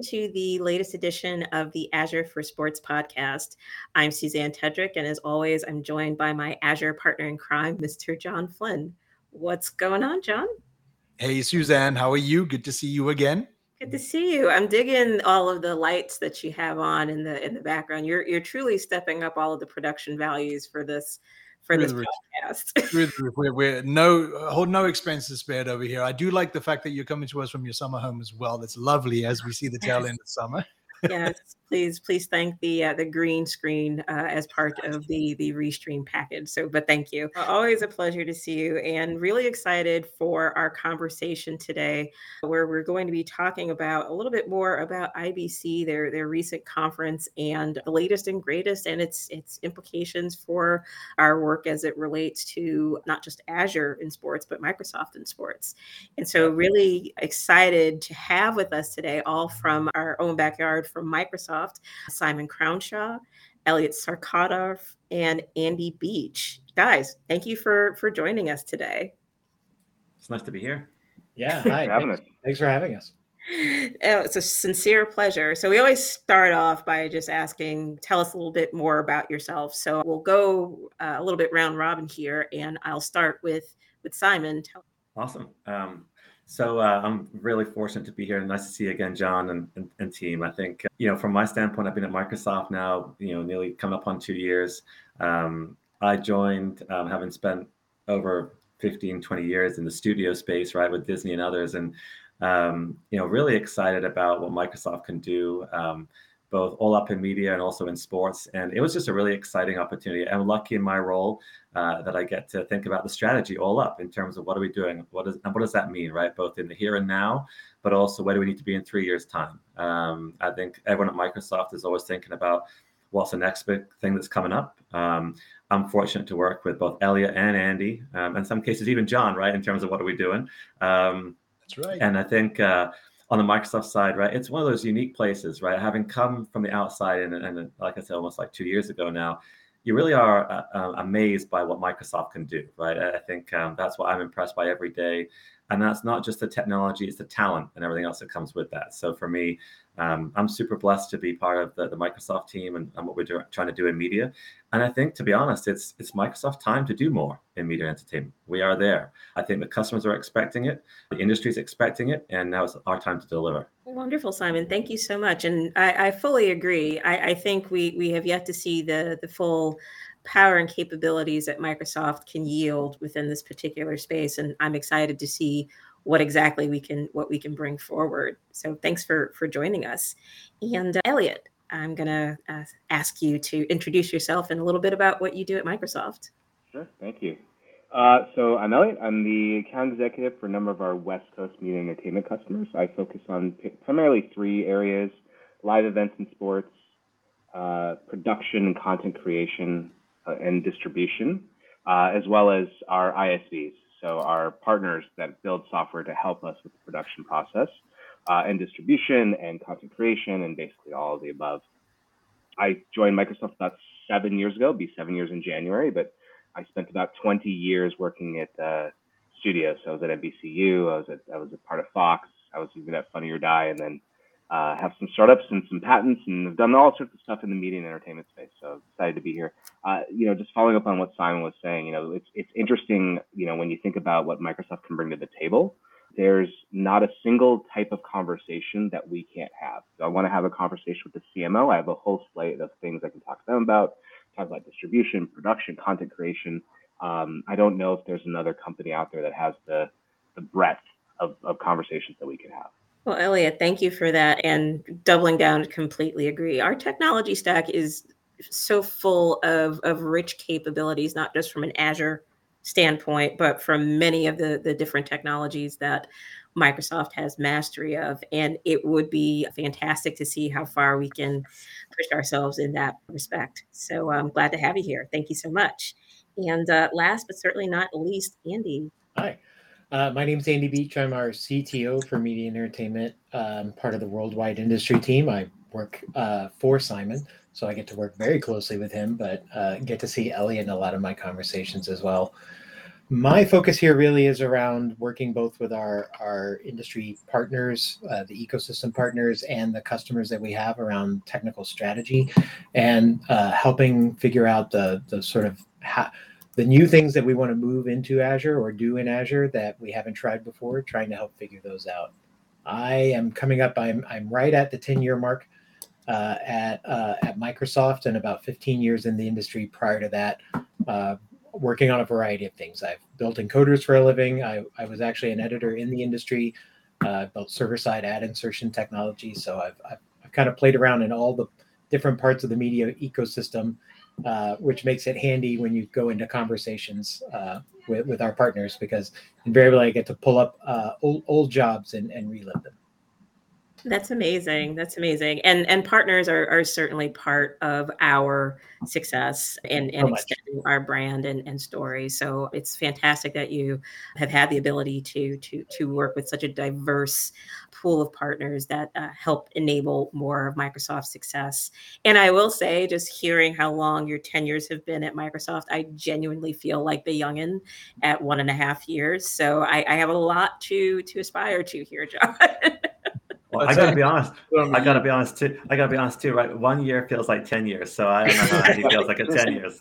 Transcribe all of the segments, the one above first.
welcome to the latest edition of the Azure for Sports podcast. I'm Suzanne Tedrick, and as always, I'm joined by my Azure partner in crime, Mr. John Flynn. What's going on, John? Hey, Suzanne, how are you? Good to see you again. Good to see you. I'm digging all of the lights that you have on in the in the background. You're you're truly stepping up all of the production values for this for this podcast. we're, we're, no hold no expenses spared over here. I do like the fact that you're coming to us from your summer home as well. That's lovely as we see the tail end of summer yes, please, please thank the uh, the green screen uh, as part of the the restream package. So, but thank you. Always a pleasure to see you, and really excited for our conversation today, where we're going to be talking about a little bit more about IBC, their their recent conference, and the latest and greatest, and its its implications for our work as it relates to not just Azure in sports, but Microsoft in sports. And so, really excited to have with us today, all from our own backyard from Microsoft, Simon Crownshaw, Elliot Sarkadov, and Andy Beach. Guys, thank you for for joining us today. It's nice to be here. Yeah, hi. thanks, thanks for having us. Oh, it's a sincere pleasure. So we always start off by just asking, tell us a little bit more about yourself. So we'll go uh, a little bit round robin here, and I'll start with with Simon. Awesome. Um, so uh, I'm really fortunate to be here. Nice to see you again, John and, and, and, team. I think you know from my standpoint, I've been at Microsoft now, you know, nearly come up on two years. Um, I joined um, having spent over 15, 20 years in the studio space, right, with Disney and others, and um, you know, really excited about what Microsoft can do. Both all up in media and also in sports. And it was just a really exciting opportunity. I'm lucky in my role uh, that I get to think about the strategy all up in terms of what are we doing, what does and what does that mean, right? Both in the here and now, but also where do we need to be in three years' time. Um, I think everyone at Microsoft is always thinking about what's the next big thing that's coming up. Um, I'm fortunate to work with both Elliot and Andy, um, in some cases even John, right? In terms of what are we doing. Um, that's right. And I think. Uh, on the Microsoft side, right, it's one of those unique places, right? Having come from the outside and, and like I said, almost like two years ago now, you really are uh, uh, amazed by what Microsoft can do, right? I think um, that's what I'm impressed by every day. And that's not just the technology, it's the talent and everything else that comes with that. So for me, um, I'm super blessed to be part of the, the Microsoft team and, and what we're do, trying to do in media. And I think, to be honest, it's it's Microsoft time to do more in media entertainment. We are there. I think the customers are expecting it, the industry is expecting it, and now it's our time to deliver. Wonderful, Simon. Thank you so much. And I, I fully agree. I, I think we we have yet to see the the full power and capabilities that Microsoft can yield within this particular space. And I'm excited to see what exactly we can what we can bring forward. So thanks for for joining us. And uh, Elliot, I'm going to uh, ask you to introduce yourself and a little bit about what you do at Microsoft. Sure, thank you. Uh, so I'm Elliot. I'm the account executive for a number of our West Coast media entertainment customers. I focus on primarily three areas: live events and sports, uh, production and content creation, and distribution, uh, as well as our ISVs, so our partners that build software to help us with the production process uh, and distribution and content creation and basically all of the above. I joined Microsoft about seven years ago, be seven years in January, but I spent about 20 years working at uh, studios. So I was at NBCU, I was at, I was a part of Fox, I was even at Funny or Die, and then uh, have some startups and some patents, and have done all sorts of stuff in the media and entertainment space. So excited to be here. Uh, you know, just following up on what Simon was saying, you know, it's it's interesting, you know, when you think about what Microsoft can bring to the table. There's not a single type of conversation that we can't have. So I want to have a conversation with the CMO. I have a whole slate of things I can talk to them about. Talk about distribution, production, content creation. Um, I don't know if there's another company out there that has the the breadth of, of conversations that we can have. Well, Elliot, thank you for that. And doubling down, completely agree. Our technology stack is so full of, of rich capabilities, not just from an Azure standpoint, but from many of the, the different technologies that Microsoft has mastery of. And it would be fantastic to see how far we can push ourselves in that respect. So I'm glad to have you here. Thank you so much. And uh, last but certainly not least, Andy. Hi. Uh, my name is Andy Beach. I'm our CTO for Media and Entertainment, um, part of the worldwide industry team. I work uh, for Simon, so I get to work very closely with him, but uh, get to see Elliot in a lot of my conversations as well. my focus here really is around working both with our our industry partners, uh, the ecosystem partners, and the customers that we have around technical strategy, and uh, helping figure out the the sort of ha- the new things that we want to move into Azure or do in Azure that we haven't tried before. Trying to help figure those out. I am coming up. I'm I'm right at the ten year mark. Uh, at uh, at Microsoft and about 15 years in the industry prior to that, uh, working on a variety of things. I've built encoders for a living. I, I was actually an editor in the industry, uh, built server side ad insertion technology. So I've, I've, I've, kind of played around in all the different parts of the media ecosystem, uh, which makes it handy when you go into conversations uh, with, with our partners because invariably I get to pull up uh, old, old jobs and, and relive them. That's amazing. That's amazing. And and partners are, are certainly part of our success and, and so extending our brand and, and story. So it's fantastic that you have had the ability to to to work with such a diverse pool of partners that uh, help enable more of Microsoft's success. And I will say, just hearing how long your tenures have been at Microsoft, I genuinely feel like the youngin at one and a half years. So I, I have a lot to to aspire to here, John. Well, I gotta be honest. I gotta be honest too. I gotta be honest too. Right, one year feels like ten years. So I don't know how Andy feels like a ten years.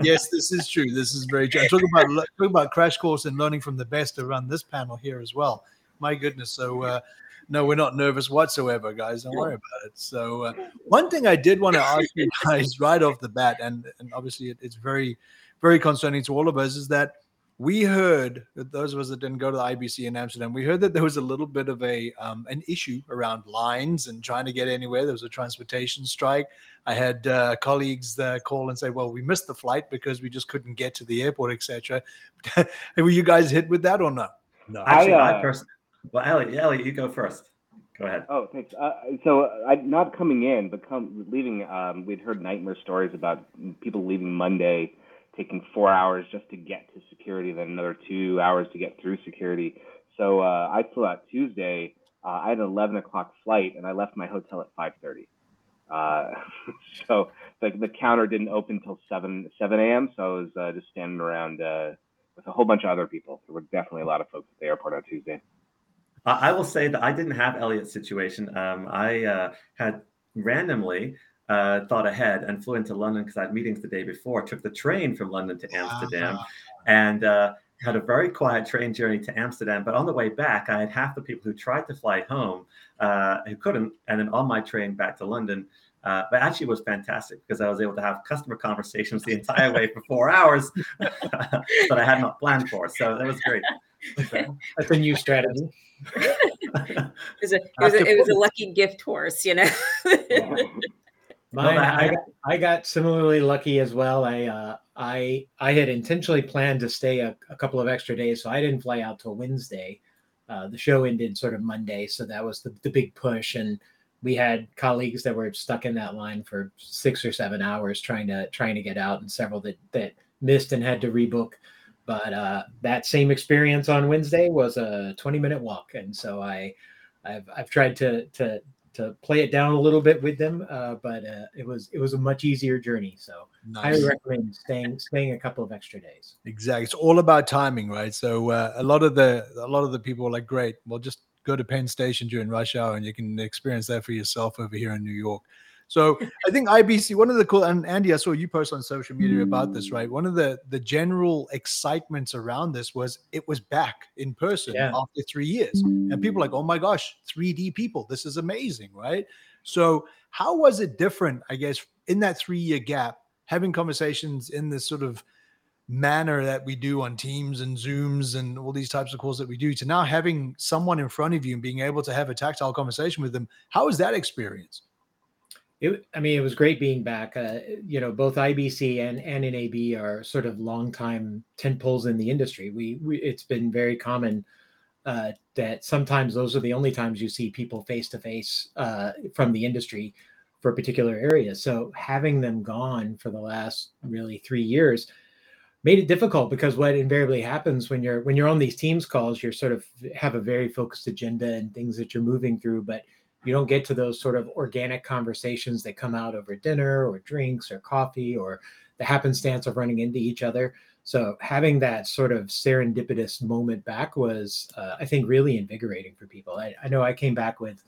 yes, this is true. This is very true. Talking about talking about crash course and learning from the best around this panel here as well. My goodness. So uh, no, we're not nervous whatsoever, guys. Don't worry about it. So uh, one thing I did want to ask you guys right off the bat, and and obviously it, it's very very concerning to all of us, is that we heard that those of us that didn't go to the IBC in Amsterdam, we heard that there was a little bit of a um, an issue around lines and trying to get anywhere. There was a transportation strike. I had uh, colleagues that call and say, "Well, we missed the flight because we just couldn't get to the airport, etc." Were you guys hit with that or not? No, actually, I, uh, I personally. Well, Ellie, Ellie, you go first. Go ahead. Oh, thanks. Uh, so, I, not coming in, but come leaving. Um, we'd heard nightmare stories about people leaving Monday taking four hours just to get to security, then another two hours to get through security. So uh, I flew out Tuesday. Uh, I had an 11 o'clock flight, and I left my hotel at 5:30. Uh, so the, the counter didn't open until 7 7 a.m. So I was uh, just standing around uh, with a whole bunch of other people. There were definitely a lot of folks at the airport on Tuesday. I will say that I didn't have Elliot's situation. Um, I uh, had randomly uh, thought ahead and flew into London because I had meetings the day before. Took the train from London to Amsterdam, uh-huh. and uh, had a very quiet train journey to Amsterdam. But on the way back, I had half the people who tried to fly home uh, who couldn't, and then on my train back to London. Uh, but actually, was fantastic because I was able to have customer conversations the entire way for four hours that I had not planned for. So that was great. That's a new strategy. it, was a, it, was a, it was a lucky gift horse, you know. Mine, I, got, I got similarly lucky as well. I uh, I I had intentionally planned to stay a, a, couple of extra days, so I didn't fly out till Wednesday. Uh, the show ended sort of Monday, so that was the, the big push. And we had colleagues that were stuck in that line for six or seven hours trying to trying to get out, and several that that missed and had to rebook. But uh, that same experience on Wednesday was a 20 minute walk, and so I I've I've tried to to to play it down a little bit with them, uh, but uh, it was it was a much easier journey. So nice. highly recommend staying staying a couple of extra days. Exactly, it's all about timing, right? So uh, a lot of the a lot of the people are like, great, well, just go to Penn Station during rush hour, and you can experience that for yourself over here in New York. So I think IBC, one of the cool, and Andy, I saw you post on social media about this, mm. right? One of the the general excitements around this was it was back in person yeah. after three years, and people like, oh my gosh, 3D people, this is amazing, right? So how was it different? I guess in that three year gap, having conversations in this sort of manner that we do on Teams and Zooms and all these types of calls that we do to now having someone in front of you and being able to have a tactile conversation with them. How was that experience? It, I mean, it was great being back. Uh, you know, both IBC and, and NAB are sort of longtime tent poles in the industry. We, we it's been very common uh, that sometimes those are the only times you see people face to face from the industry for a particular area. So having them gone for the last really three years made it difficult because what invariably happens when you're when you're on these teams calls, you're sort of have a very focused agenda and things that you're moving through, but you don't get to those sort of organic conversations that come out over dinner or drinks or coffee or the happenstance of running into each other. So having that sort of serendipitous moment back was, uh, I think, really invigorating for people. I, I, know I came back with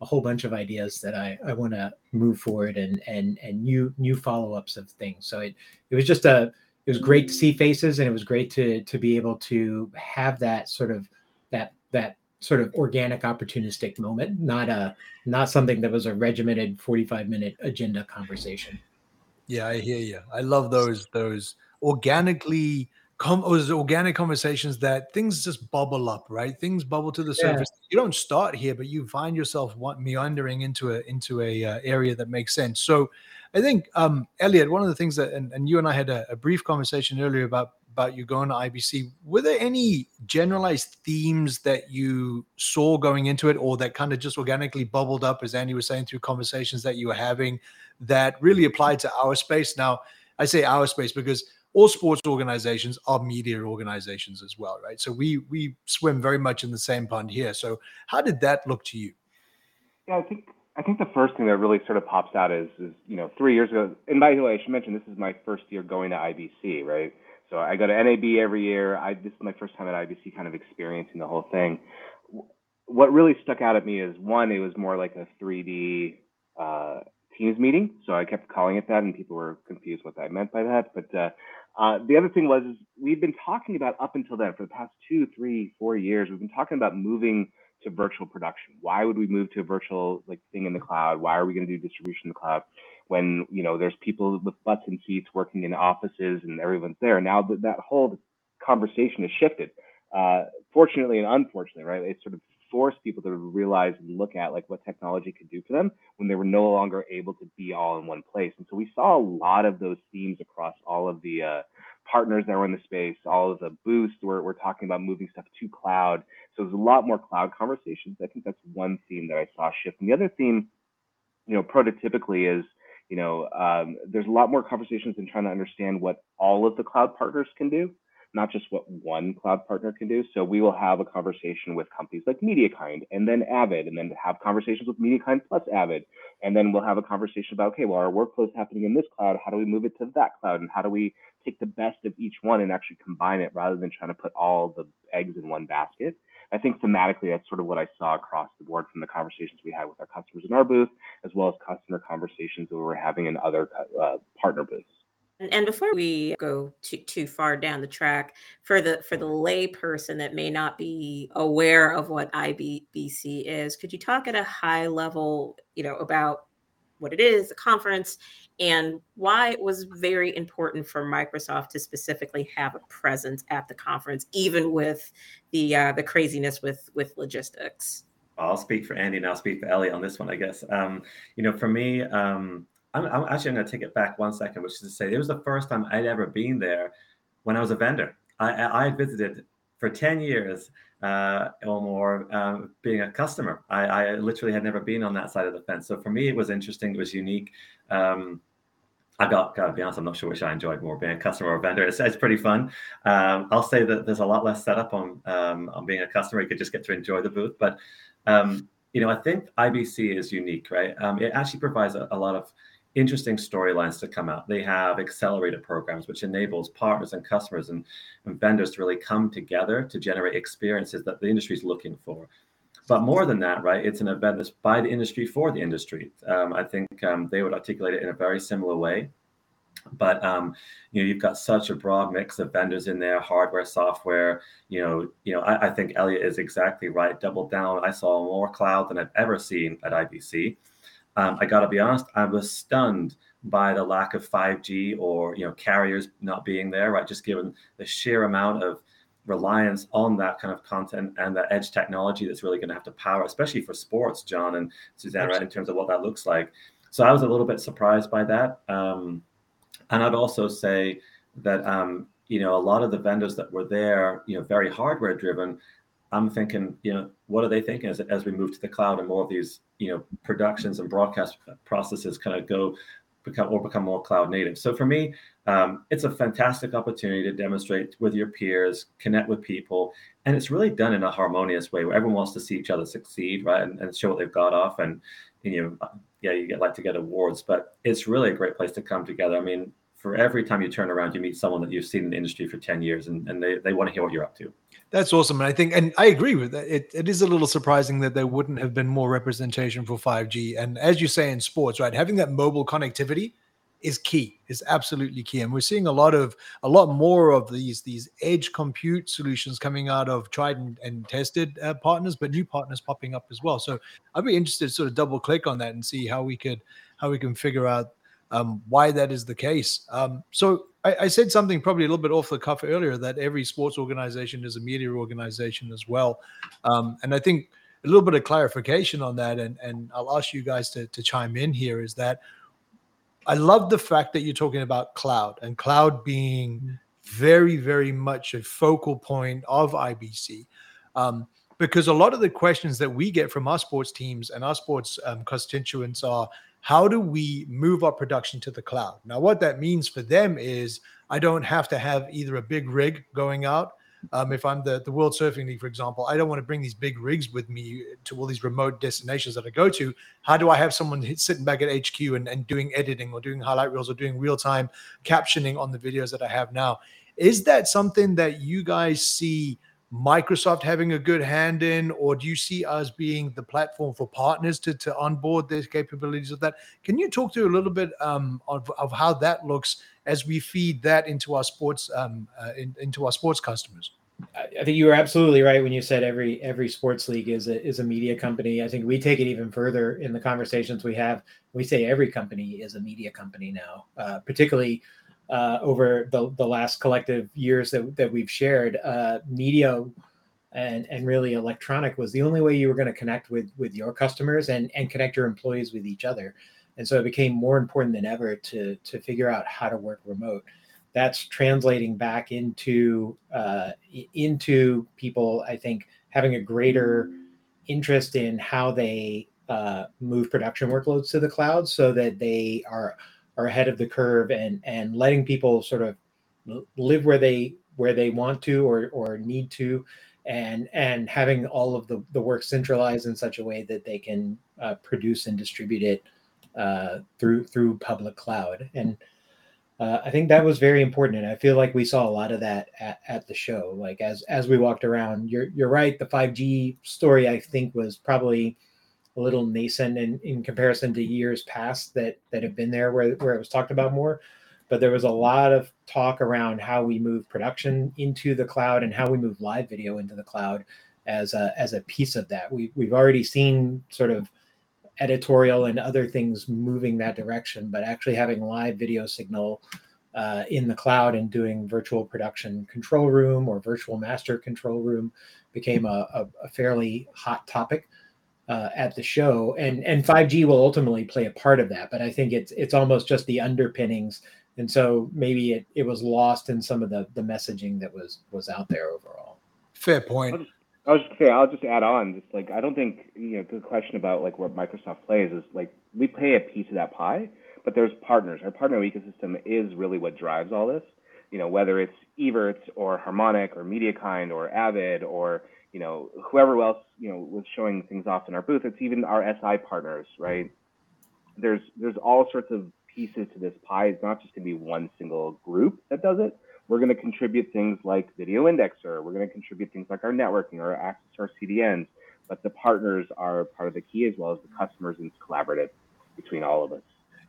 a whole bunch of ideas that I, I want to move forward and and and new new follow ups of things. So it it was just a it was great to see faces and it was great to to be able to have that sort of that that sort of organic opportunistic moment not a not something that was a regimented 45 minute agenda conversation. Yeah i hear you i love those those organically com- those organic conversations that things just bubble up right? Things bubble to the surface. Yeah. you don't start here but you find yourself meandering into a into a uh, area that makes sense. So i think um elliot one of the things that and, and you and i had a, a brief conversation earlier about about you going to IBC. Were there any generalized themes that you saw going into it, or that kind of just organically bubbled up, as Andy was saying, through conversations that you were having that really applied to our space? Now, I say our space because all sports organizations are media organizations as well, right? So we we swim very much in the same pond here. So how did that look to you? Yeah, I think I think the first thing that really sort of pops out is is you know three years ago. And by the way, I should mention this is my first year going to IBC, right? So I go to NAB every year. I this is my first time at IBC, kind of experiencing the whole thing. What really stuck out at me is one, it was more like a 3D uh, Teams meeting, so I kept calling it that, and people were confused what I meant by that. But uh, uh, the other thing was we've been talking about up until then for the past two, three, four years. We've been talking about moving to virtual production. Why would we move to a virtual like thing in the cloud? Why are we going to do distribution in the cloud? When you know there's people with butts and seats working in offices and everyone's there. Now that that whole conversation has shifted. Uh, fortunately and unfortunately, right? It sort of forced people to realize and look at like what technology could do for them when they were no longer able to be all in one place. And so we saw a lot of those themes across all of the uh, partners that were in the space, all of the boosts. We're, we're talking about moving stuff to cloud. So there's a lot more cloud conversations. I think that's one theme that I saw shift. And the other theme, you know, prototypically is you know, um, there's a lot more conversations in trying to understand what all of the cloud partners can do, not just what one cloud partner can do. So we will have a conversation with companies like MediaKind and then Avid, and then have conversations with MediaKind plus Avid. And then we'll have a conversation about, okay, well, our workflow is happening in this cloud. How do we move it to that cloud? And how do we take the best of each one and actually combine it rather than trying to put all the eggs in one basket? I think thematically, that's sort of what I saw across the board from the conversations we had with our customers in our booth, as well as customer conversations that we were having in other uh, partner booths. And before we go too, too far down the track, for the for the lay person that may not be aware of what IBC is, could you talk at a high level, you know, about what it is, the conference, and why it was very important for Microsoft to specifically have a presence at the conference, even with the uh, the craziness with with logistics. I'll speak for Andy and I'll speak for Ellie on this one, I guess. Um, you know, for me, um, I'm, I'm actually going to take it back one second, which is to say, it was the first time I'd ever been there when I was a vendor. I, I visited for 10 years uh, or more um, being a customer. I, I, literally had never been on that side of the fence. So for me, it was interesting. It was unique. Um, I got, got to be honest, I'm not sure which I enjoyed more, being a customer or a vendor. It's, it's pretty fun. Um, I'll say that there's a lot less setup on um, on being a customer. You could just get to enjoy the booth. But um, you know, I think IBC is unique, right? Um, it actually provides a, a lot of interesting storylines to come out. They have accelerator programs, which enables partners and customers and, and vendors to really come together to generate experiences that the industry is looking for. But more than that, right? It's an event that's by the industry for the industry. Um, I think um, they would articulate it in a very similar way. But um, you know, you've got such a broad mix of vendors in there, hardware, software. You know, you know, I, I think Elliot is exactly right. Double down. I saw more cloud than I've ever seen at IBC. Um, I got to be honest, I was stunned by the lack of 5G or you know carriers not being there. Right, just given the sheer amount of reliance on that kind of content and that edge technology that's really going to have to power, especially for sports, John and Suzanne, right, in terms of what that looks like. So I was a little bit surprised by that. Um, and I'd also say that um, you know a lot of the vendors that were there, you know, very hardware driven. I'm thinking, you know, what are they thinking as, as we move to the cloud and more of these, you know, productions and broadcast processes kind of go become or become more cloud native. So for me, um, it's a fantastic opportunity to demonstrate with your peers, connect with people, and it's really done in a harmonious way where everyone wants to see each other succeed, right, and, and show what they've got off. And you know, uh, yeah, you get like to get awards, but it's really a great place to come together. I mean, for every time you turn around, you meet someone that you've seen in the industry for 10 years and, and they, they want to hear what you're up to. That's awesome. And I think, and I agree with that. It, it is a little surprising that there wouldn't have been more representation for 5G. And as you say in sports, right, having that mobile connectivity is key, is absolutely key. And we're seeing a lot of, a lot more of these, these edge compute solutions coming out of tried and, and tested uh, partners, but new partners popping up as well. So I'd be interested to sort of double click on that and see how we could, how we can figure out um, why that is the case. Um, so I, I, said something probably a little bit off the cuff earlier that every sports organization is a media organization as well, um, and I think a little bit of clarification on that, and and I'll ask you guys to to chime in here is that I love the fact that you're talking about cloud and cloud being very very much a focal point of IBC. Um, because a lot of the questions that we get from our sports teams and our sports um, constituents are how do we move our production to the cloud? Now, what that means for them is I don't have to have either a big rig going out. Um, if I'm the, the World Surfing League, for example, I don't want to bring these big rigs with me to all these remote destinations that I go to. How do I have someone sitting back at HQ and, and doing editing or doing highlight reels or doing real time captioning on the videos that I have now? Is that something that you guys see Microsoft having a good hand in, or do you see us being the platform for partners to, to onboard the capabilities of that? Can you talk to a little bit um, of, of how that looks as we feed that into our sports um, uh, in, into our sports customers? I think you were absolutely right when you said every every sports league is a is a media company. I think we take it even further in the conversations we have. We say every company is a media company now, uh, particularly uh, over the, the last collective years that, that we've shared, uh, media and, and really electronic was the only way you were going to connect with, with your customers and, and connect your employees with each other. And so it became more important than ever to, to figure out how to work remote. That's translating back into uh, into people, I think, having a greater interest in how they uh, move production workloads to the cloud so that they are are ahead of the curve and and letting people sort of live where they where they want to or or need to and and having all of the, the work centralized in such a way that they can uh, produce and distribute it uh, through through public cloud and uh, I think that was very important, and I feel like we saw a lot of that at, at the show. Like as as we walked around, you're you're right. The 5G story, I think, was probably a little nascent in, in comparison to years past that that have been there where, where it was talked about more but there was a lot of talk around how we move production into the cloud and how we move live video into the cloud as a, as a piece of that we, we've already seen sort of editorial and other things moving that direction but actually having live video signal uh, in the cloud and doing virtual production control room or virtual master control room became a, a, a fairly hot topic uh, at the show, and and 5G will ultimately play a part of that. But I think it's it's almost just the underpinnings, and so maybe it, it was lost in some of the the messaging that was was out there overall. Fair point. I was just say I'll just add on, just like I don't think you know the question about like what Microsoft plays is like we play a piece of that pie, but there's partners. Our partner ecosystem is really what drives all this. You know, whether it's Evertz or Harmonic or MediaKind or Avid or you know, whoever else, you know, was showing things off in our booth. It's even our SI partners, right? There's there's all sorts of pieces to this pie. It's not just going to be one single group that does it. We're going to contribute things like Video Indexer. We're going to contribute things like our networking or access to our CDNs. But the partners are part of the key as well as the customers, and it's collaborative between all of us.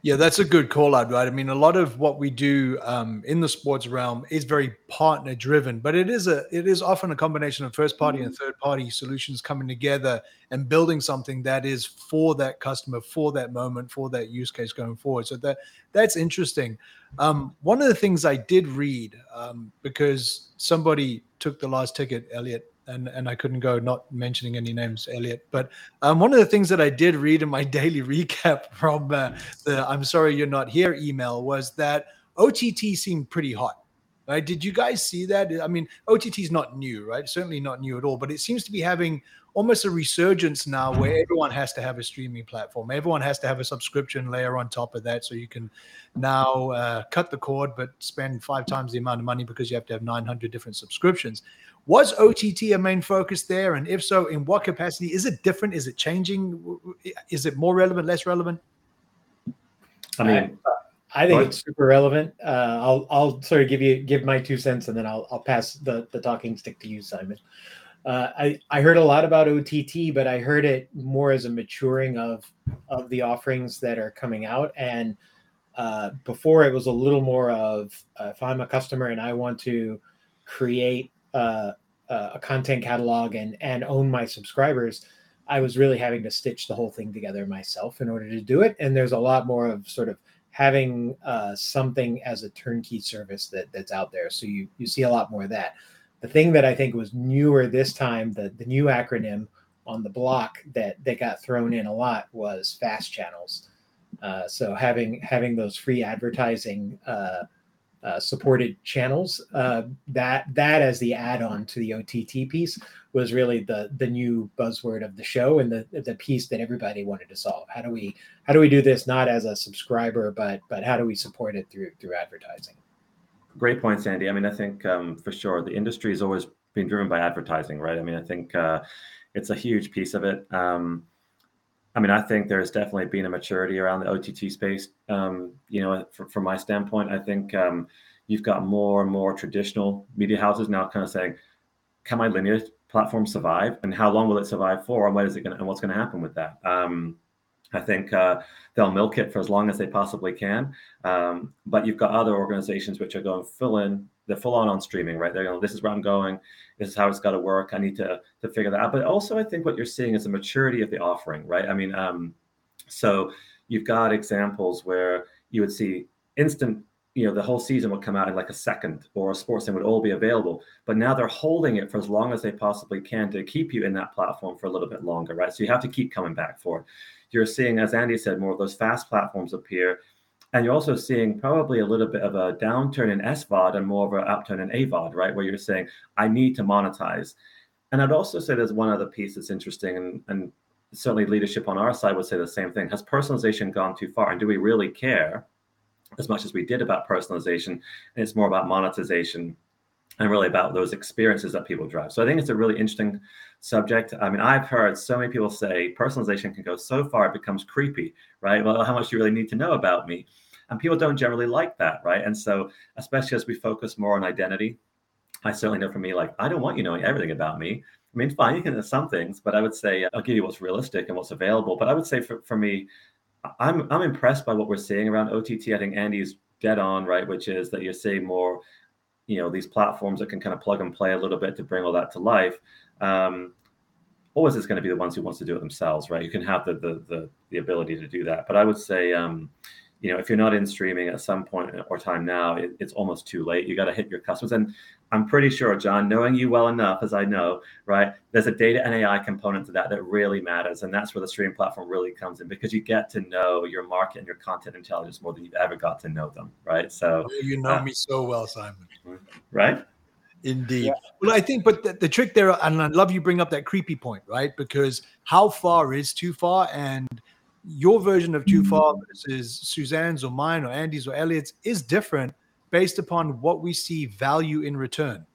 Yeah, that's a good call out, right? I mean, a lot of what we do um, in the sports realm is very partner driven, but it is a it is often a combination of first party and mm-hmm. third party solutions coming together and building something that is for that customer, for that moment, for that use case going forward. So that that's interesting. Um, one of the things I did read um, because somebody took the last ticket, Elliot, and and I couldn't go not mentioning any names, Elliot. But um, one of the things that I did read in my daily recap from uh, the "I'm sorry you're not here" email was that OTT seemed pretty hot. Right? Did you guys see that? I mean, OTT is not new, right? Certainly not new at all, but it seems to be having almost a resurgence now where everyone has to have a streaming platform. Everyone has to have a subscription layer on top of that, so you can now uh, cut the cord but spend five times the amount of money because you have to have 900 different subscriptions. Was OTT a main focus there? And if so, in what capacity? Is it different? Is it changing? Is it more relevant, less relevant? I mean, I, I think it's super relevant. Uh, I'll I'll sort of give you give my two cents, and then I'll I'll pass the the talking stick to you, Simon. Uh, I I heard a lot about OTT, but I heard it more as a maturing of of the offerings that are coming out. And uh, before, it was a little more of uh, if I'm a customer and I want to create uh, uh, a content catalog and and own my subscribers, I was really having to stitch the whole thing together myself in order to do it. And there's a lot more of sort of having uh, something as a turnkey service that that's out there. So you you see a lot more of that. The thing that I think was newer this time, the the new acronym on the block that that got thrown in a lot was fast channels. Uh, so having having those free advertising uh, uh, supported channels. Uh, that that as the add-on to the OTT piece was really the the new buzzword of the show and the the piece that everybody wanted to solve. How do we how do we do this not as a subscriber, but but how do we support it through through advertising? Great point, Andy. I mean, I think um, for sure the industry has always been driven by advertising, right? I mean, I think uh, it's a huge piece of it. Um, I mean, I think there's definitely been a maturity around the OTT space. Um, you know, for, from my standpoint, I think um, you've got more and more traditional media houses now kind of saying, "Can my linear platform survive, and how long will it survive for, and what is it going and what's going to happen with that?" Um, I think uh, they'll milk it for as long as they possibly can. Um, but you've got other organizations which are going full in, they're full on on streaming, right? They're going, this is where I'm going. This is how it's got to work. I need to to figure that out. But also, I think what you're seeing is the maturity of the offering, right? I mean, um, so you've got examples where you would see instant you know the whole season would come out in like a second or a sports thing would all be available but now they're holding it for as long as they possibly can to keep you in that platform for a little bit longer right so you have to keep coming back for it you're seeing, as Andy said, more of those fast platforms appear. And you're also seeing probably a little bit of a downturn in SVOD and more of an upturn in AVOD, right? Where you're saying, I need to monetize. And I'd also say there's one other piece that's interesting, and, and certainly leadership on our side would say the same thing. Has personalization gone too far? And do we really care as much as we did about personalization? And it's more about monetization and really about those experiences that people drive. So I think it's a really interesting subject. I mean, I've heard so many people say personalization can go so far it becomes creepy, right? Well, how much do you really need to know about me? And people don't generally like that, right? And so, especially as we focus more on identity, I certainly know for me, like, I don't want you knowing everything about me. I mean, fine, you can know some things, but I would say I'll give you what's realistic and what's available. But I would say for, for me, I'm I'm impressed by what we're seeing around OTT. I think Andy's dead on, right? Which is that you're seeing more you know these platforms that can kind of plug and play a little bit to bring all that to life um, always is going to be the ones who wants to do it themselves right? You can have the the the, the ability to do that. But i would say um, you know if you're not in streaming at some point or time now it, it's almost too late. You got to hit your customers. And i'm pretty sure john knowing you well enough as i know right there's a data and ai component to that that really matters. And that's where the streaming platform really comes in because you get to know your market and your content intelligence more than you've ever got to know them right? So you know uh, me so well simon. Right Indeed. Yeah. Well, I think, but the, the, trick there, and I love you bring up that creepy point, right? Because how far is too far? And your version of too far versus Suzanne's or mine or Andy's or Elliot's is different based upon what we see value in return,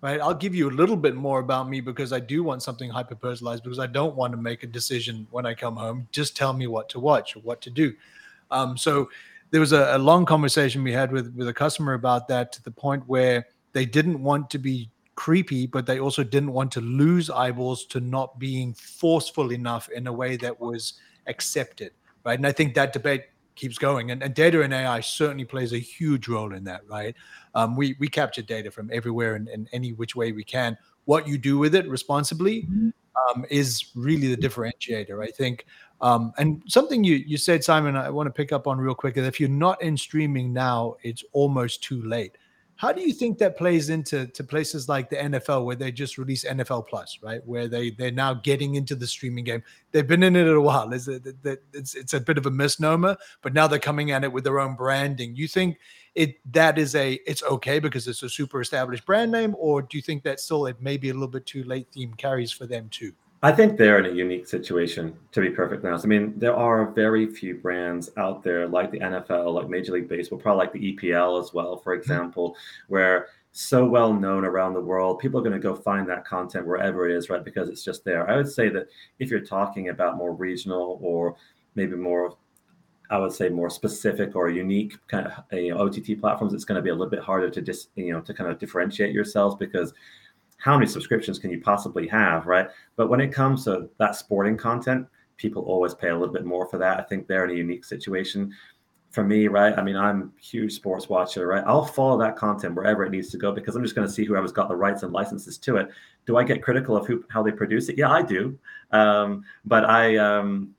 right? I'll give you a little bit more about me because I do want something hyper personalized because I don't want to make a decision when I come home. Just tell me what to watch or what to do. Um, so there was a, a long conversation we had with with a customer about that to the point where they didn't want to be creepy, but they also didn't want to lose eyeballs to not being forceful enough in a way that was accepted, right? And I think that debate keeps going, and, and data and AI certainly plays a huge role in that, right? Um, we we capture data from everywhere and any which way we can. What you do with it responsibly um, is really the differentiator, I think. Um, and something you you said, Simon, I want to pick up on real quick is if you're not in streaming now, it's almost too late. How do you think that plays into to places like the NFL where they just release NFL Plus, right? Where they they're now getting into the streaming game. They've been in it a while. It's a, it's it's a bit of a misnomer, but now they're coming at it with their own branding. You think it that is a it's okay because it's a super established brand name, or do you think that still it may be a little bit too late theme carries for them too? I think they're in a unique situation, to be perfectly honest. I mean, there are very few brands out there like the NFL, like Major League Baseball, probably like the EPL as well, for mm-hmm. example, where so well known around the world, people are going to go find that content wherever it is, right? Because it's just there. I would say that if you're talking about more regional or maybe more I would say more specific or unique kind of you know, OTT platforms, it's going to be a little bit harder to just you know to kind of differentiate yourselves because how many subscriptions can you possibly have, right? But when it comes to that sporting content, people always pay a little bit more for that. I think they're in a unique situation. For me, right? I mean, I'm a huge sports watcher, right? I'll follow that content wherever it needs to go because I'm just going to see whoever's got the rights and licenses to it. Do I get critical of who how they produce it? Yeah, I do. Um, but I um,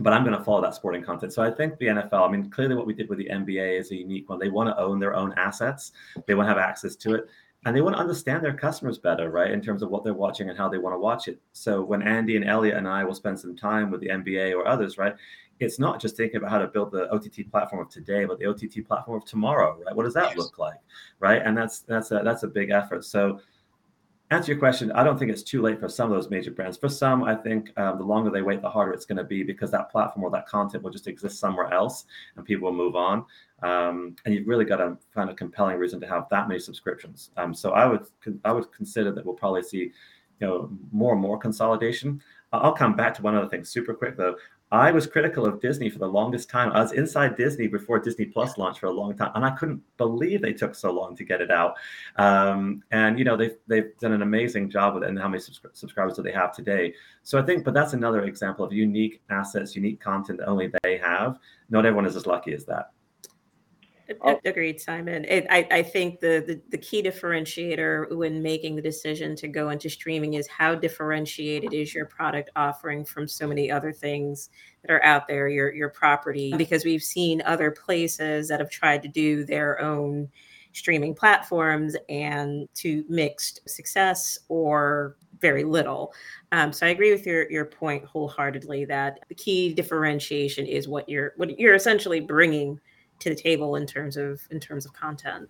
but I'm going to follow that sporting content. So I think the NFL, I mean, clearly what we did with the NBA is a unique one. They want to own their own assets, they want to have access to it and they want to understand their customers better, right? In terms of what they're watching and how they want to watch it. So when Andy and Elliot and I will spend some time with the NBA or others, right? It's not just thinking about how to build the OTT platform of today, but the OTT platform of tomorrow, right? What does that yes. look like, right? And that's that's a that's a big effort. So answer your question, I don't think it's too late for some of those major brands. For some, I think um, the longer they wait, the harder it's going to be because that platform or that content will just exist somewhere else, and people will move on. Um, and you've really got to find a compelling reason to have that many subscriptions. Um, so I would I would consider that we'll probably see, you know, more and more consolidation. I'll come back to one other thing super quick though. I was critical of Disney for the longest time. I was inside Disney before Disney Plus launched for a long time, and I couldn't believe they took so long to get it out. Um, and you know they've they've done an amazing job with it, and how many subscri- subscribers do they have today? So I think, but that's another example of unique assets, unique content that only they have. Not everyone is as lucky as that. Oh. Agreed, Simon. It, I, I think the, the, the key differentiator when making the decision to go into streaming is how differentiated is your product offering from so many other things that are out there, your your property. Because we've seen other places that have tried to do their own streaming platforms and to mixed success or very little. Um, so I agree with your your point wholeheartedly that the key differentiation is what you're what you're essentially bringing to the table in terms of in terms of content.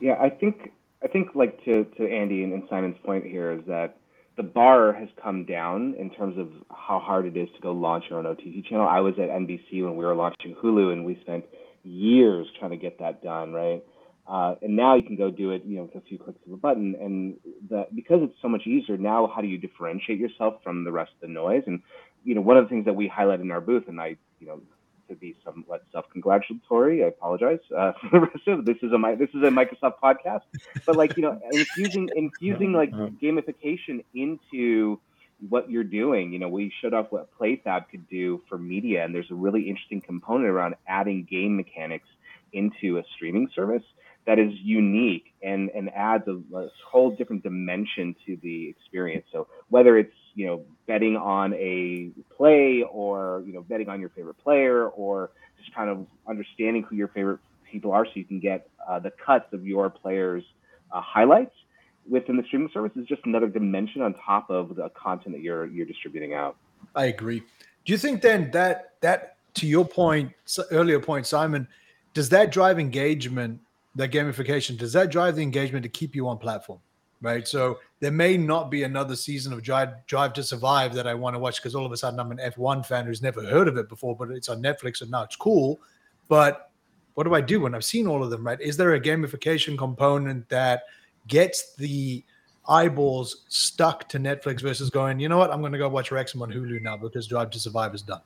Yeah, I think I think like to to Andy and, and Simon's point here is that the bar has come down in terms of how hard it is to go launch your own OTT channel. I was at NBC when we were launching Hulu, and we spent years trying to get that done, right? Uh, and now you can go do it, you know, with a few clicks of a button. And the, because it's so much easier now, how do you differentiate yourself from the rest of the noise? And you know, one of the things that we highlight in our booth, and I, you know, to be somewhat self-congratulatory. I apologize uh, for the rest of this is a this is a Microsoft podcast, but like you know, infusing infusing like gamification into what you're doing. You know, we showed off what PlayFab could do for media, and there's a really interesting component around adding game mechanics into a streaming service that is unique and and adds a, a whole different dimension to the experience. So whether it's you know betting on a play or you know betting on your favorite player or just kind of understanding who your favorite people are so you can get uh, the cuts of your players uh, highlights within the streaming service is just another dimension on top of the content that you're you're distributing out. I agree. Do you think then that that to your point earlier point simon does that drive engagement that gamification does that drive the engagement to keep you on platform right? So there may not be another season of Drive, Drive to Survive that I want to watch because all of a sudden I'm an F1 fan who's never heard of it before, but it's on Netflix and now it's cool. But what do I do when I've seen all of them, right? Is there a gamification component that gets the eyeballs stuck to Netflix versus going, you know what, I'm going to go watch Wrexham on Hulu now because Drive to Survive is done?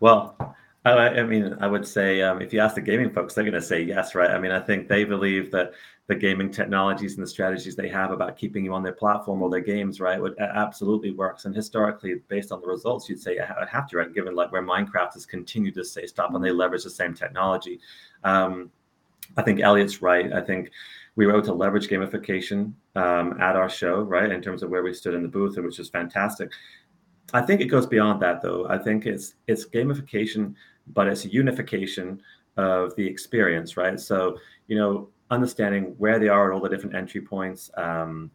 Well, I, mean, I would say um, if you ask the gaming folks, they're going to say yes, right? I mean, I think they believe that the gaming technologies and the strategies they have about keeping you on their platform or their games, right, would absolutely works. And historically, based on the results, you'd say I have to, right? Given like where Minecraft has continued to stay stop and they leverage the same technology. Um, I think Elliot's right. I think we were able to leverage gamification um, at our show, right, in terms of where we stood in the booth, which is fantastic. I think it goes beyond that, though. I think it's it's gamification, but it's a unification of the experience, right? So you know, understanding where they are at all the different entry points, um,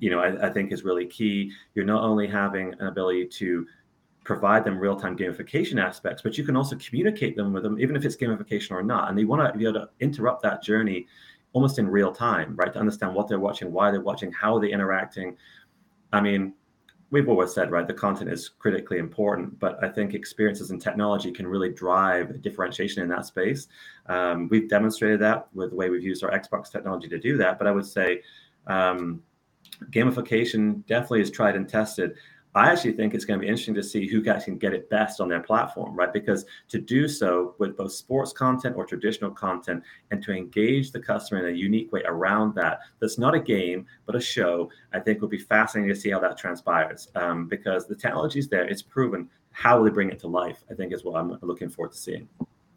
you know, I, I, think is really key. You're not only having an ability to provide them real-time gamification aspects, but you can also communicate them with them, even if it's gamification or not. And they want to be able to interrupt that journey almost in real time, right? To understand what they're watching, why they're watching, how they're interacting. I mean, we've always said, right, the content is critically important, but I think experiences and technology can really drive differentiation in that space. Um, we've demonstrated that with the way we've used our Xbox technology to do that. But I would say um, gamification definitely is tried and tested. I actually think it's going to be interesting to see who can get it best on their platform, right? Because to do so with both sports content or traditional content and to engage the customer in a unique way around that, that's not a game, but a show, I think will be fascinating to see how that transpires. Um, because the technology is there, it's proven. How will they bring it to life? I think is what I'm looking forward to seeing.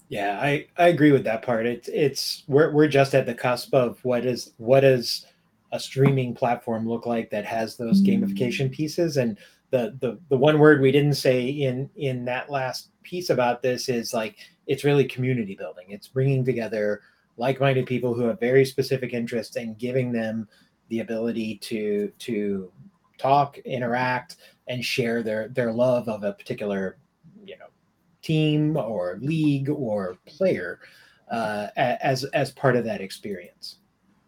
Yeah, I, I agree with that part. It's it's we're we're just at the cusp of what is what is a streaming platform look like that has those gamification pieces and the the the one word we didn't say in in that last piece about this is like it's really community building. It's bringing together like-minded people who have very specific interests and giving them the ability to to talk interact and share their their love of a particular you know team or league or player uh, as as part of that experience.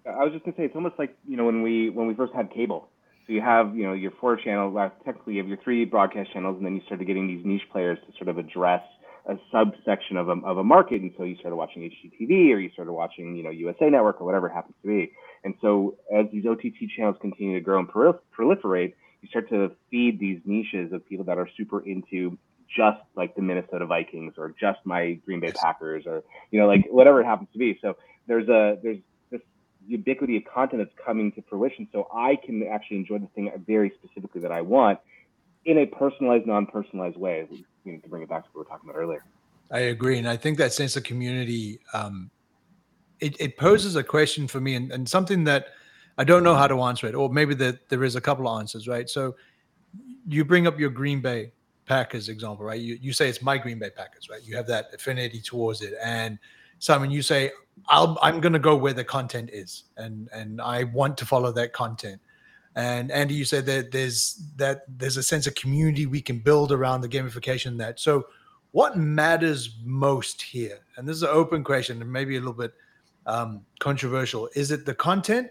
I was just to say it's almost like you know when we when we first had cable so you have, you know, your four channels. Uh, technically, you have your three broadcast channels, and then you started getting these niche players to sort of address a subsection of a, of a market. And so you started watching HGTV, or you started watching, you know, USA Network, or whatever it happens to be. And so as these OTT channels continue to grow and proliferate, you start to feed these niches of people that are super into just like the Minnesota Vikings or just my Green Bay Packers or you know like whatever it happens to be. So there's a there's ubiquity of content that's coming to fruition. So I can actually enjoy the thing very specifically that I want in a personalized, non-personalized way. You know, to bring it back to what we were talking about earlier. I agree, and I think that sense of community um, it, it, poses a question for me, and, and, something that I don't know how to answer it, or maybe that there is a couple of answers, right? So you bring up your Green Bay Packers example, right? You you say it's my Green Bay Packers, right? You have that affinity towards it, and Simon, you say I'll, I'm going to go where the content is, and and I want to follow that content. And Andy, you said that there's that there's a sense of community we can build around the gamification. That so, what matters most here? And this is an open question, and maybe a little bit um, controversial. Is it the content,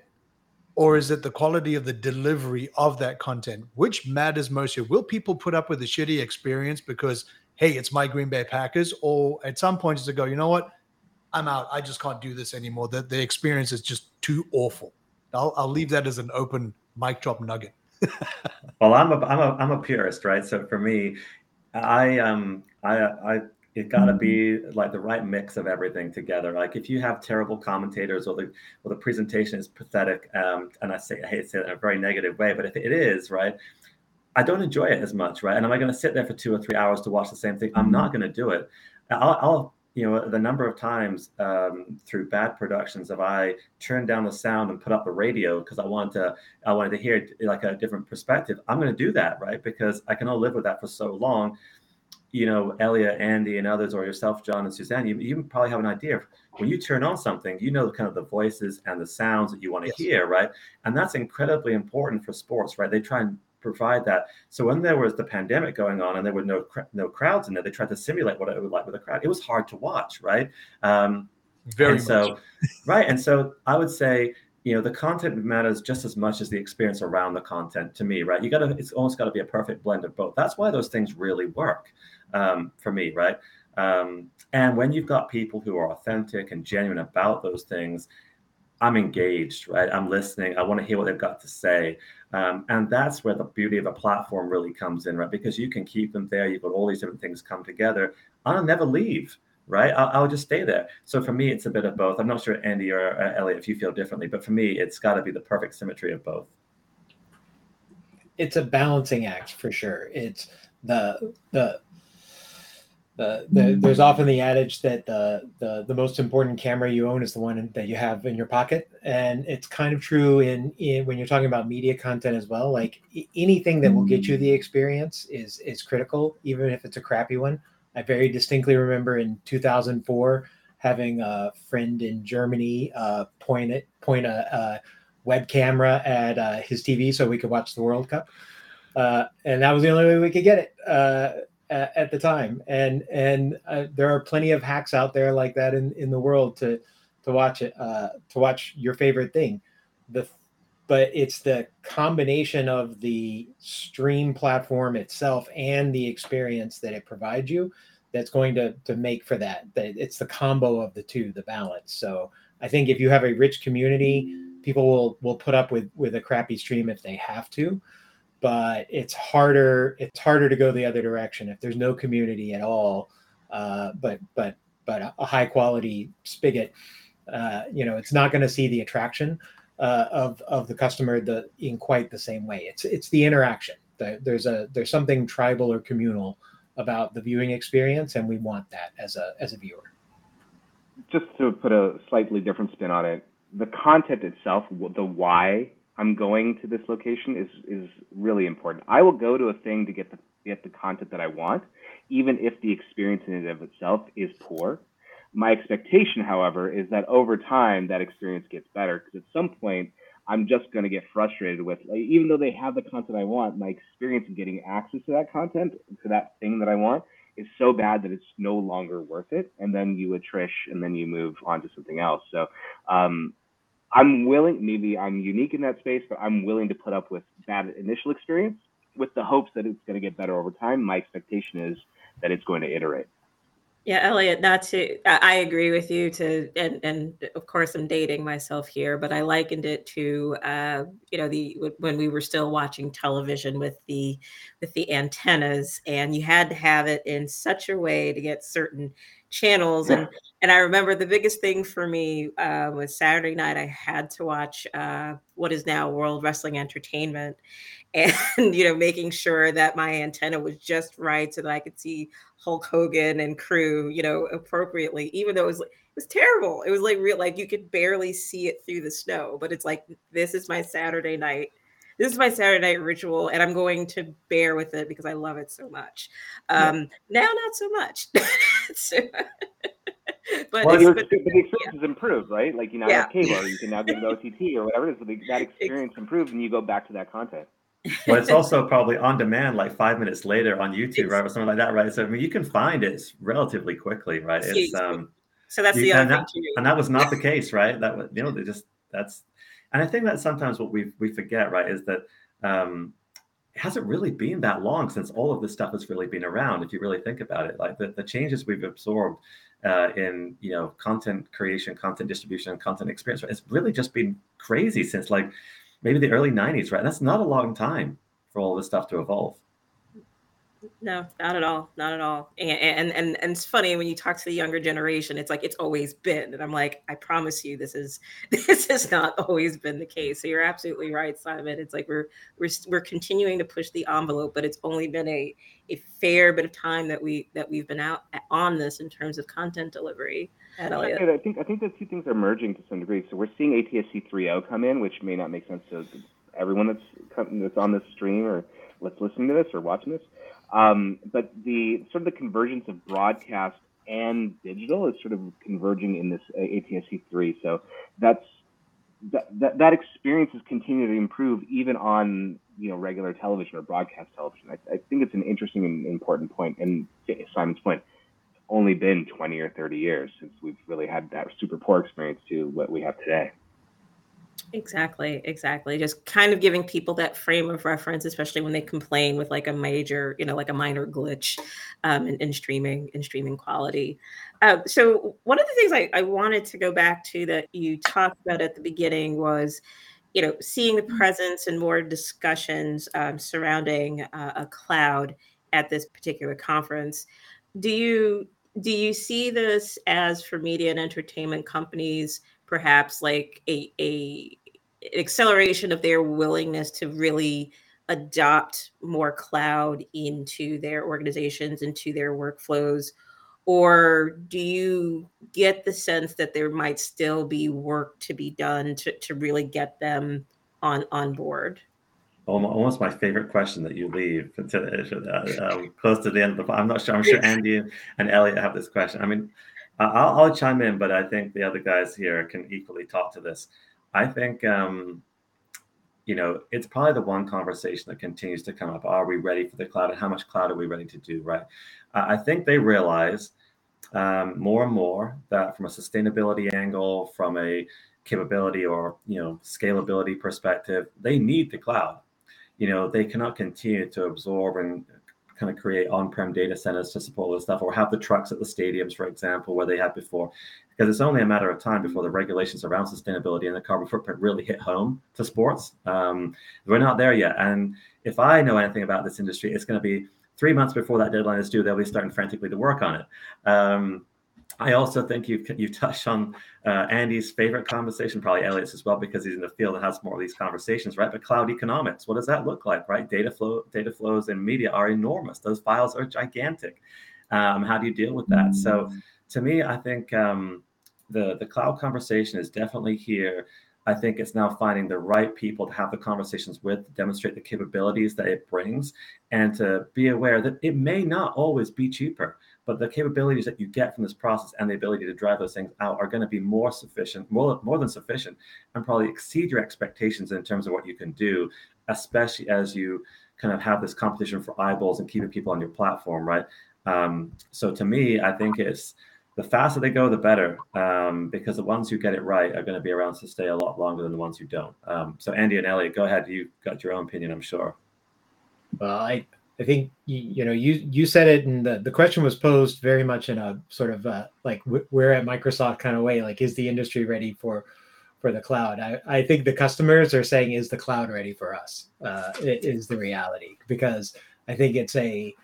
or is it the quality of the delivery of that content? Which matters most here? Will people put up with a shitty experience because hey, it's my Green Bay Packers, or at some point to go, you know what? I'm out. I just can't do this anymore. The, the experience is just too awful. I'll, I'll leave that as an open mic drop nugget. well, I'm a, I'm a, I'm a purist, right? So for me, I, um, I, I, it got to be like the right mix of everything together. Like if you have terrible commentators or the, or the presentation is pathetic, um, and I say, I hate to say it in a very negative way, but if it is, right, I don't enjoy it as much, right? And am I going to sit there for two or three hours to watch the same thing? I'm not going to do it. I'll, I'll you know the number of times um, through bad productions have I turned down the sound and put up the radio because I wanted to I wanted to hear like a different perspective. I'm going to do that, right? Because I can only live with that for so long. You know, Elliot, Andy, and others, or yourself, John and Suzanne, you, you probably have an idea. When you turn on something, you know kind of the voices and the sounds that you want to yes. hear, right? And that's incredibly important for sports, right? They try and provide that. So when there was the pandemic going on and there were no no crowds in there, they tried to simulate what it would like with a crowd. It was hard to watch, right? Um, Very much. so, right. And so I would say, you know, the content matters just as much as the experience around the content to me, right? You got to, it's almost got to be a perfect blend of both. That's why those things really work um, for me, right? Um, and when you've got people who are authentic and genuine about those things, I'm engaged, right? I'm listening. I want to hear what they've got to say. Um, and that's where the beauty of a platform really comes in, right? Because you can keep them there. You've got all these different things come together. I'll never leave, right? I'll, I'll just stay there. So for me, it's a bit of both. I'm not sure, Andy or uh, Elliot, if you feel differently, but for me, it's got to be the perfect symmetry of both. It's a balancing act for sure. It's the the the, the, there's often the adage that the, the the most important camera you own is the one that you have in your pocket, and it's kind of true in, in when you're talking about media content as well. Like anything that will get you the experience is is critical, even if it's a crappy one. I very distinctly remember in 2004 having a friend in Germany uh, point it point a, a web camera at uh, his TV so we could watch the World Cup, uh, and that was the only way we could get it uh, at, at the time. And and uh, there are plenty of hacks out there like that in, in the world to to watch it uh, to watch your favorite thing. The but it's the combination of the stream platform itself and the experience that it provides you that's going to to make for that. That it's the combo of the two, the balance. So I think if you have a rich community, people will will put up with with a crappy stream if they have to. But it's harder. It's harder to go the other direction if there's no community at all. Uh, but but but a high quality spigot, uh, you know, it's not going to see the attraction uh, of of the customer the in quite the same way. It's it's the interaction. There's a there's something tribal or communal about the viewing experience, and we want that as a as a viewer. Just to put a slightly different spin on it, the content itself, the why I'm going to this location is is really important. I will go to a thing to get the get the content that I want, even if the experience in and of itself is poor. My expectation, however, is that over time that experience gets better because at some point I'm just going to get frustrated with, like, even though they have the content I want, my experience in getting access to that content, to that thing that I want, is so bad that it's no longer worth it. And then you attrish and then you move on to something else. So um, I'm willing, maybe I'm unique in that space, but I'm willing to put up with bad initial experience with the hopes that it's going to get better over time. My expectation is that it's going to iterate. Yeah, Elliot, not to I agree with you to and and of course I'm dating myself here, but I likened it to uh, you know, the when we were still watching television with the with the antennas and you had to have it in such a way to get certain channels and and I remember the biggest thing for me uh, was Saturday night I had to watch uh, what is now World Wrestling Entertainment and you know making sure that my antenna was just right so that I could see Hulk Hogan and crew, you know, appropriately, even though it was it was terrible. It was like real, like you could barely see it through the snow. But it's like this is my Saturday night. This is my Saturday night ritual, and I'm going to bear with it because I love it so much. Um, yeah. Now, not so much. so, but, well, but, but, the experience yeah. is improved, right? Like you now yeah. have cable, or you can now get an OTT or whatever it is. So that experience improves, and you go back to that content well, it's also probably on demand, like five minutes later on YouTube, right, or something like that, right? So I mean, you can find it relatively quickly, right? It's um, so that's the other and thing that, and that was not the case, right? That was, you know, they just that's, and I think that sometimes what we we forget, right, is that um, it hasn't really been that long since all of this stuff has really been around. If you really think about it, like the, the changes we've absorbed uh, in you know content creation, content distribution, content experience, right? it's really just been crazy since like maybe the early 90s, right? That's not a long time for all this stuff to evolve. No, not at all. Not at all. And, and and it's funny when you talk to the younger generation, it's like it's always been. And I'm like, I promise you, this is this has not always been the case. So you're absolutely right, Simon. It's like we're we're we're continuing to push the envelope, but it's only been a a fair bit of time that we that we've been out on this in terms of content delivery. I think I think the two things are merging to some degree. So we're seeing ATSC 3.0 come in, which may not make sense to everyone that's that's on this stream or that's listening to this or watching this. Um, but the sort of the convergence of broadcast and digital is sort of converging in this ATSC 3. So that's that, that, that experience is continuing to improve even on you know regular television or broadcast television. I, I think it's an interesting and important point. And Simon's point, only been 20 or 30 years since we've really had that super poor experience to what we have today. Exactly, exactly. Just kind of giving people that frame of reference, especially when they complain with like a major, you know, like a minor glitch um, in, in streaming in streaming quality. Uh, so one of the things I, I wanted to go back to that you talked about at the beginning was, you know, seeing the presence and more discussions um, surrounding uh, a cloud at this particular conference. Do you do you see this as for media and entertainment companies perhaps like a, a acceleration of their willingness to really adopt more cloud into their organizations into their workflows? Or do you get the sense that there might still be work to be done to, to really get them on on board almost my favorite question that you leave to, uh, uh, close to the end of the. I'm not sure. I'm sure Andy and Elliot have this question. I mean, I'll, I'll, chime in, but I think the other guys here can equally talk to this. I think, um, you know, it's probably the one conversation that continues to come up. Are we ready for the cloud, and how much cloud are we ready to do? Right. Uh, I think they realize um, more and more that from a sustainability angle, from a capability or you know scalability perspective, they need the cloud. You know, they cannot continue to absorb and kind of create on-prem data centers to support all this stuff, or have the trucks at the stadiums, for example, where they had before. Because it's only a matter of time before the regulations around sustainability and the carbon footprint really hit home to sports. Um, we're not there yet, and if I know anything about this industry, it's going to be three months before that deadline is due. They'll be starting frantically to work on it. Um, I also think you've you touched on uh, Andy's favorite conversation, probably Elliot's as well, because he's in the field and has more of these conversations, right? But cloud economics, what does that look like, right? Data flow, data flows in media are enormous. Those files are gigantic. Um, how do you deal with that? So, to me, I think um, the the cloud conversation is definitely here. I think it's now finding the right people to have the conversations with, to demonstrate the capabilities that it brings, and to be aware that it may not always be cheaper but the capabilities that you get from this process and the ability to drive those things out are going to be more sufficient, more, more than sufficient, and probably exceed your expectations in terms of what you can do, especially as you kind of have this competition for eyeballs and keeping people on your platform, right? Um, so to me, I think it's the faster they go, the better, um, because the ones who get it right are going to be around to stay a lot longer than the ones who don't. Um, so Andy and Elliot, go ahead. You got your own opinion, I'm sure. Well, I I think you, you know you you said it, and the, the question was posed very much in a sort of uh, like we're at Microsoft kind of way. Like, is the industry ready for for the cloud? I, I think the customers are saying, is the cloud ready for us? Uh, is the reality because I think it's a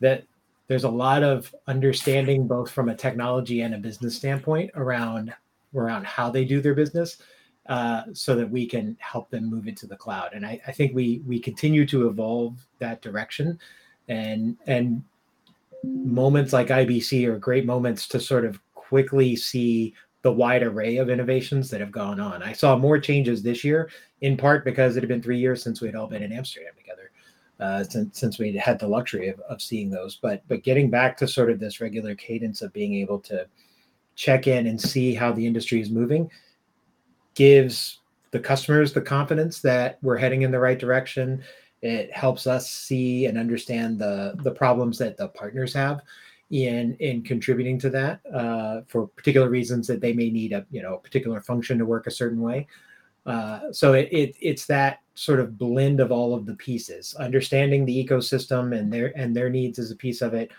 that there's a lot of understanding both from a technology and a business standpoint around around how they do their business uh, so that we can help them move into the cloud. And I, I, think we we continue to evolve that direction, and and moments like IBC are great moments to sort of quickly see the wide array of innovations that have gone on. I saw more changes this year, in part because it had been three years since we had all been in Amsterdam together. Uh, since since we had the luxury of, of seeing those, but but getting back to sort of this regular cadence of being able to check in and see how the industry is moving gives the customers the confidence that we're heading in the right direction. It helps us see and understand the the problems that the partners have in in contributing to that uh, for particular reasons that they may need a you know a particular function to work a certain way. Uh, so it, it it's that sort of blend of all of the pieces, understanding the ecosystem and their and their needs as a piece of it,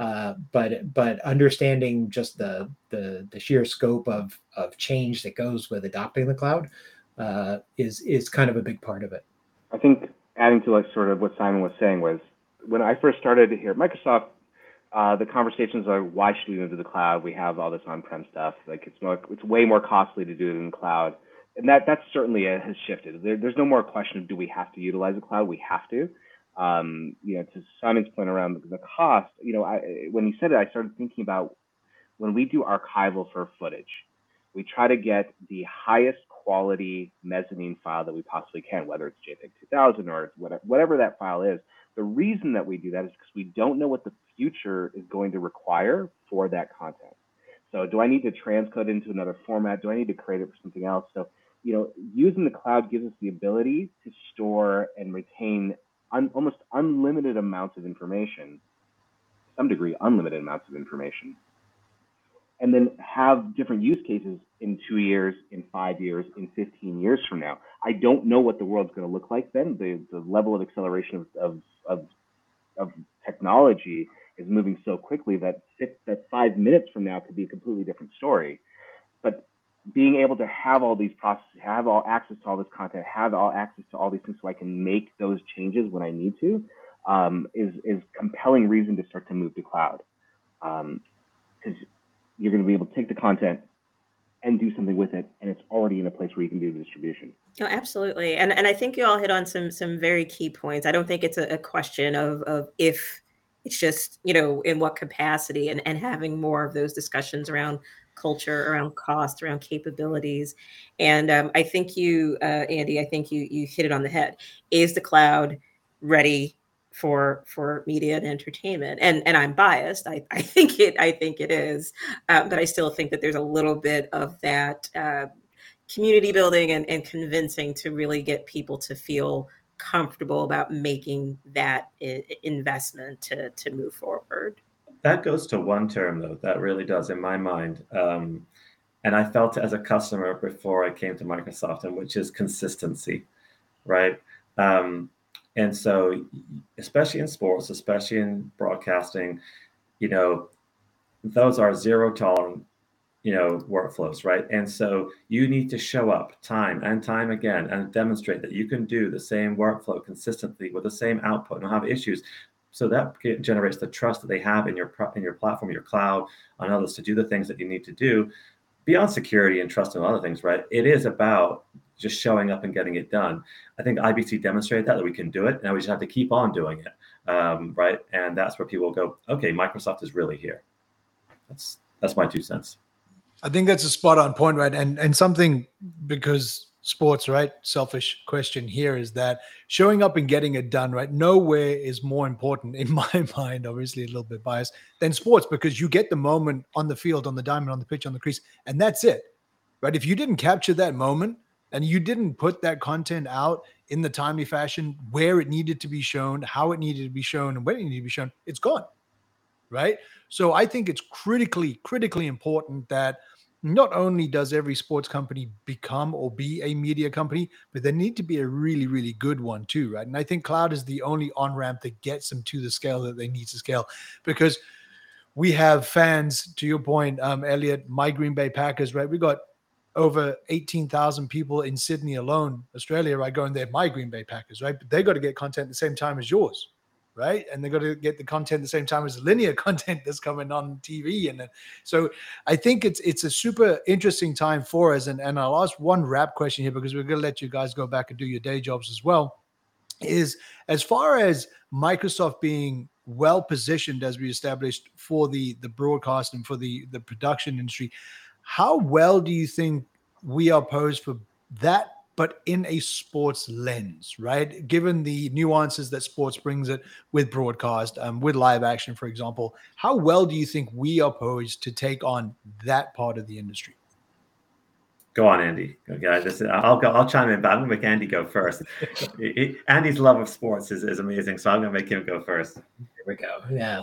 uh, but but understanding just the, the the sheer scope of of change that goes with adopting the cloud uh, is is kind of a big part of it. I think adding to like sort of what Simon was saying was when I first started here at Microsoft, uh, the conversations are why should we move to the cloud? We have all this on-prem stuff. Like it's more, it's way more costly to do it in the cloud, and that that certainly has shifted. There, there's no more question of do we have to utilize the cloud? We have to. Um, you know, to Simon's point around the, cost, you know, I, when he said it, I started thinking about when we do archival for footage, we try to get the highest quality mezzanine file that we possibly can, whether it's JPEG 2000 or whatever, whatever that file is. The reason that we do that is because we don't know what the future is going to require for that content. So do I need to transcode into another format? Do I need to create it for something else? So, you know, using the cloud gives us the ability to store and retain un, almost unlimited amounts of information, some degree unlimited amounts of information, and then have different use cases in two years, in five years, in 15 years from now. I don't know what the world's going to look like then. The, the level of acceleration of, of, of, of technology is moving so quickly that six, that five minutes from now could be a completely different story. But being able to have all these processes, have all access to all this content, have all access to all these things so I can make those changes when I need to, um, is is compelling reason to start to move to cloud. Because um, you're going to be able to take the content and do something with it, and it's already in a place where you can do the distribution. Oh, absolutely, and and I think you all hit on some some very key points. I don't think it's a, a question of of if it's just you know in what capacity and and having more of those discussions around culture, around cost, around capabilities. And um, I think you, uh, Andy, I think you you hit it on the head. Is the cloud ready for for media and entertainment? And and I'm biased. I, I think it I think it is, uh, but I still think that there's a little bit of that uh, community building and, and convincing to really get people to feel comfortable about making that I- investment to to move forward that goes to one term though that really does in my mind um, and I felt it as a customer before I came to Microsoft, and which is consistency, right? Um, and so, especially in sports, especially in broadcasting, you know, those are zero tolerance, you know, workflows, right? And so you need to show up time and time again and demonstrate that you can do the same workflow consistently with the same output and have issues. So that generates the trust that they have in your in your platform, your cloud, on others to do the things that you need to do beyond security and trust and other things, right? It is about just showing up and getting it done. I think IBC demonstrated that, that we can do it. Now we just have to keep on doing it, um, right? And that's where people go, okay, Microsoft is really here. That's that's my two cents. I think that's a spot on point, right? And and something because sports, right? Selfish question here is that showing up and getting it done, right? Nowhere is more important in my mind, obviously a little bit biased, than sports because you get the moment on the field, on the diamond, on the pitch, on the crease, and that's it. Right. If you didn't capture that moment, and you didn't put that content out in the timely fashion where it needed to be shown, how it needed to be shown, and when it needed to be shown, it's gone. Right. So I think it's critically, critically important that not only does every sports company become or be a media company, but they need to be a really, really good one too, right? And I think cloud is the only on ramp that gets them to the scale that they need to scale because we have fans, to your point, um, Elliot, my Green Bay Packers, right? We got over 18,000 people in Sydney alone, Australia, right? Going there, my Green Bay Packers, right? But they got to get content at the same time as yours, right? And they got to get the content the same time as linear content that's coming on TV. And so I think it's it's a super interesting time for us. And, and I'll ask one wrap question here because we're going to let you guys go back and do your day jobs as well. Is as far as Microsoft being well positioned as we established for the the broadcast and for the the production industry how well do you think we are posed for that, but in a sports lens, right? Given the nuances that sports brings it with broadcast, um, with live action, for example, how well do you think we are posed to take on that part of the industry? Go on, Andy. guys. I'll go. I'll chime in, but I'm to make Andy go first. Andy's love of sports is, is amazing, so I'm going to make him go first. Here we go. Yeah,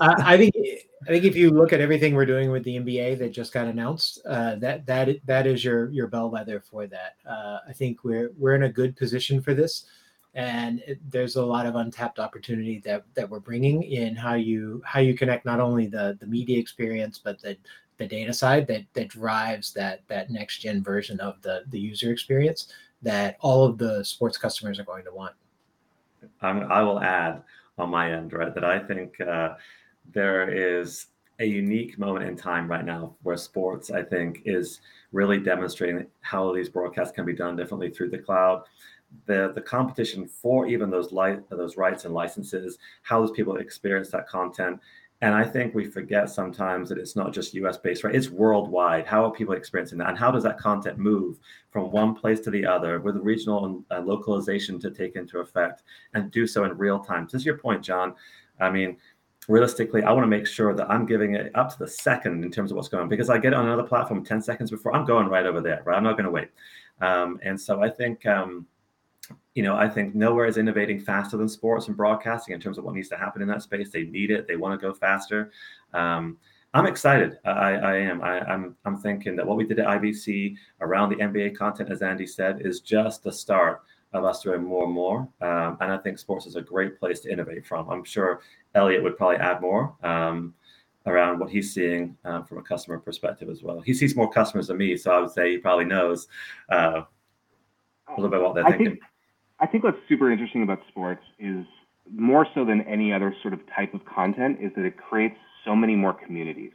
I think I think if you look at everything we're doing with the NBA that just got announced, uh, that that that is your your bellwether for that. Uh, I think we're we're in a good position for this, and it, there's a lot of untapped opportunity that that we're bringing in how you how you connect not only the the media experience but the the data side that that drives that that next gen version of the the user experience that all of the sports customers are going to want. I'm, i will add on my end, right, that I think. Uh, there is a unique moment in time right now where sports, I think, is really demonstrating how these broadcasts can be done differently through the cloud. The the competition for even those light those rights and licenses, how those people experience that content. And I think we forget sometimes that it's not just US based, right? It's worldwide. How are people experiencing that? And how does that content move from one place to the other with regional and uh, localization to take into effect and do so in real time? To your point, John, I mean, realistically, I want to make sure that I'm giving it up to the second in terms of what's going on because I get on another platform 10 seconds before I'm going right over there, right? I'm not going to wait. Um, and so I think, um, you know, I think nowhere is innovating faster than sports and broadcasting in terms of what needs to happen in that space. They need it. They want to go faster. Um, I'm excited. I, I am. I, am I'm, I'm thinking that what we did at IBC around the NBA content, as Andy said, is just the start of us doing more and more. Um, and I think sports is a great place to innovate from. I'm sure Elliot would probably add more um, around what he's seeing um, from a customer perspective as well. He sees more customers than me, so I would say he probably knows uh, a little bit what they're I thinking. Think, I think what's super interesting about sports is more so than any other sort of type of content is that it creates so many more communities,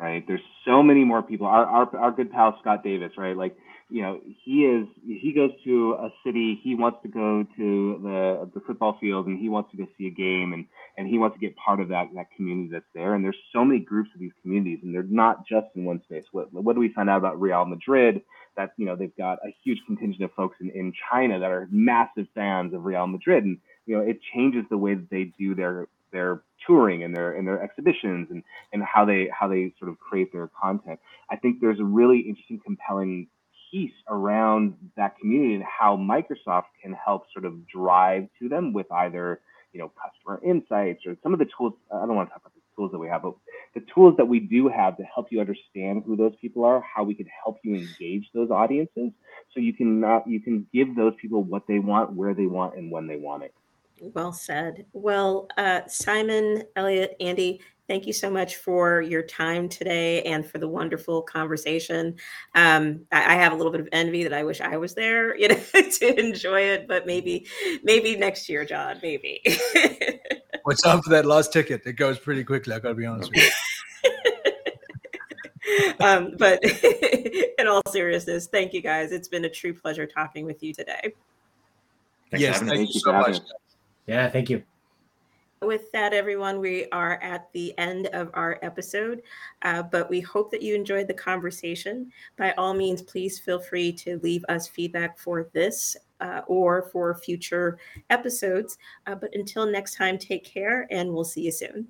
right? There's so many more people. Our, our, our good pal Scott Davis, right? Like you know, he is he goes to a city, he wants to go to the the football field and he wants to go see a game and and he wants to get part of that that community that's there. And there's so many groups of these communities and they're not just in one space. What what do we find out about Real Madrid? That you know, they've got a huge contingent of folks in, in China that are massive fans of Real Madrid. And you know, it changes the way that they do their their touring and their and their exhibitions and and how they how they sort of create their content. I think there's a really interesting, compelling piece around that community and how Microsoft can help sort of drive to them with either you know customer insights or some of the tools. I don't want to talk about the tools that we have, but the tools that we do have to help you understand who those people are, how we can help you engage those audiences, so you can not, you can give those people what they want, where they want, and when they want it. Well said. Well, uh, Simon, Elliot, Andy, thank you so much for your time today and for the wonderful conversation. Um, I, I, have a little bit of envy that I wish I was there, you know, to enjoy it, but maybe, maybe next year, John, maybe. What's up for that last ticket? It goes pretty quickly. I got to be honest with you. um, but in all seriousness, thank you guys. It's been a true pleasure talking with you today. Thanks yes, thank, thank you so much. Yeah, thank you. With that, everyone, we are at the end of our episode, uh, but we hope that you enjoyed the conversation. By all means, please feel free to leave us feedback for this uh, or for future episodes. Uh, but until next time, take care and we'll see you soon.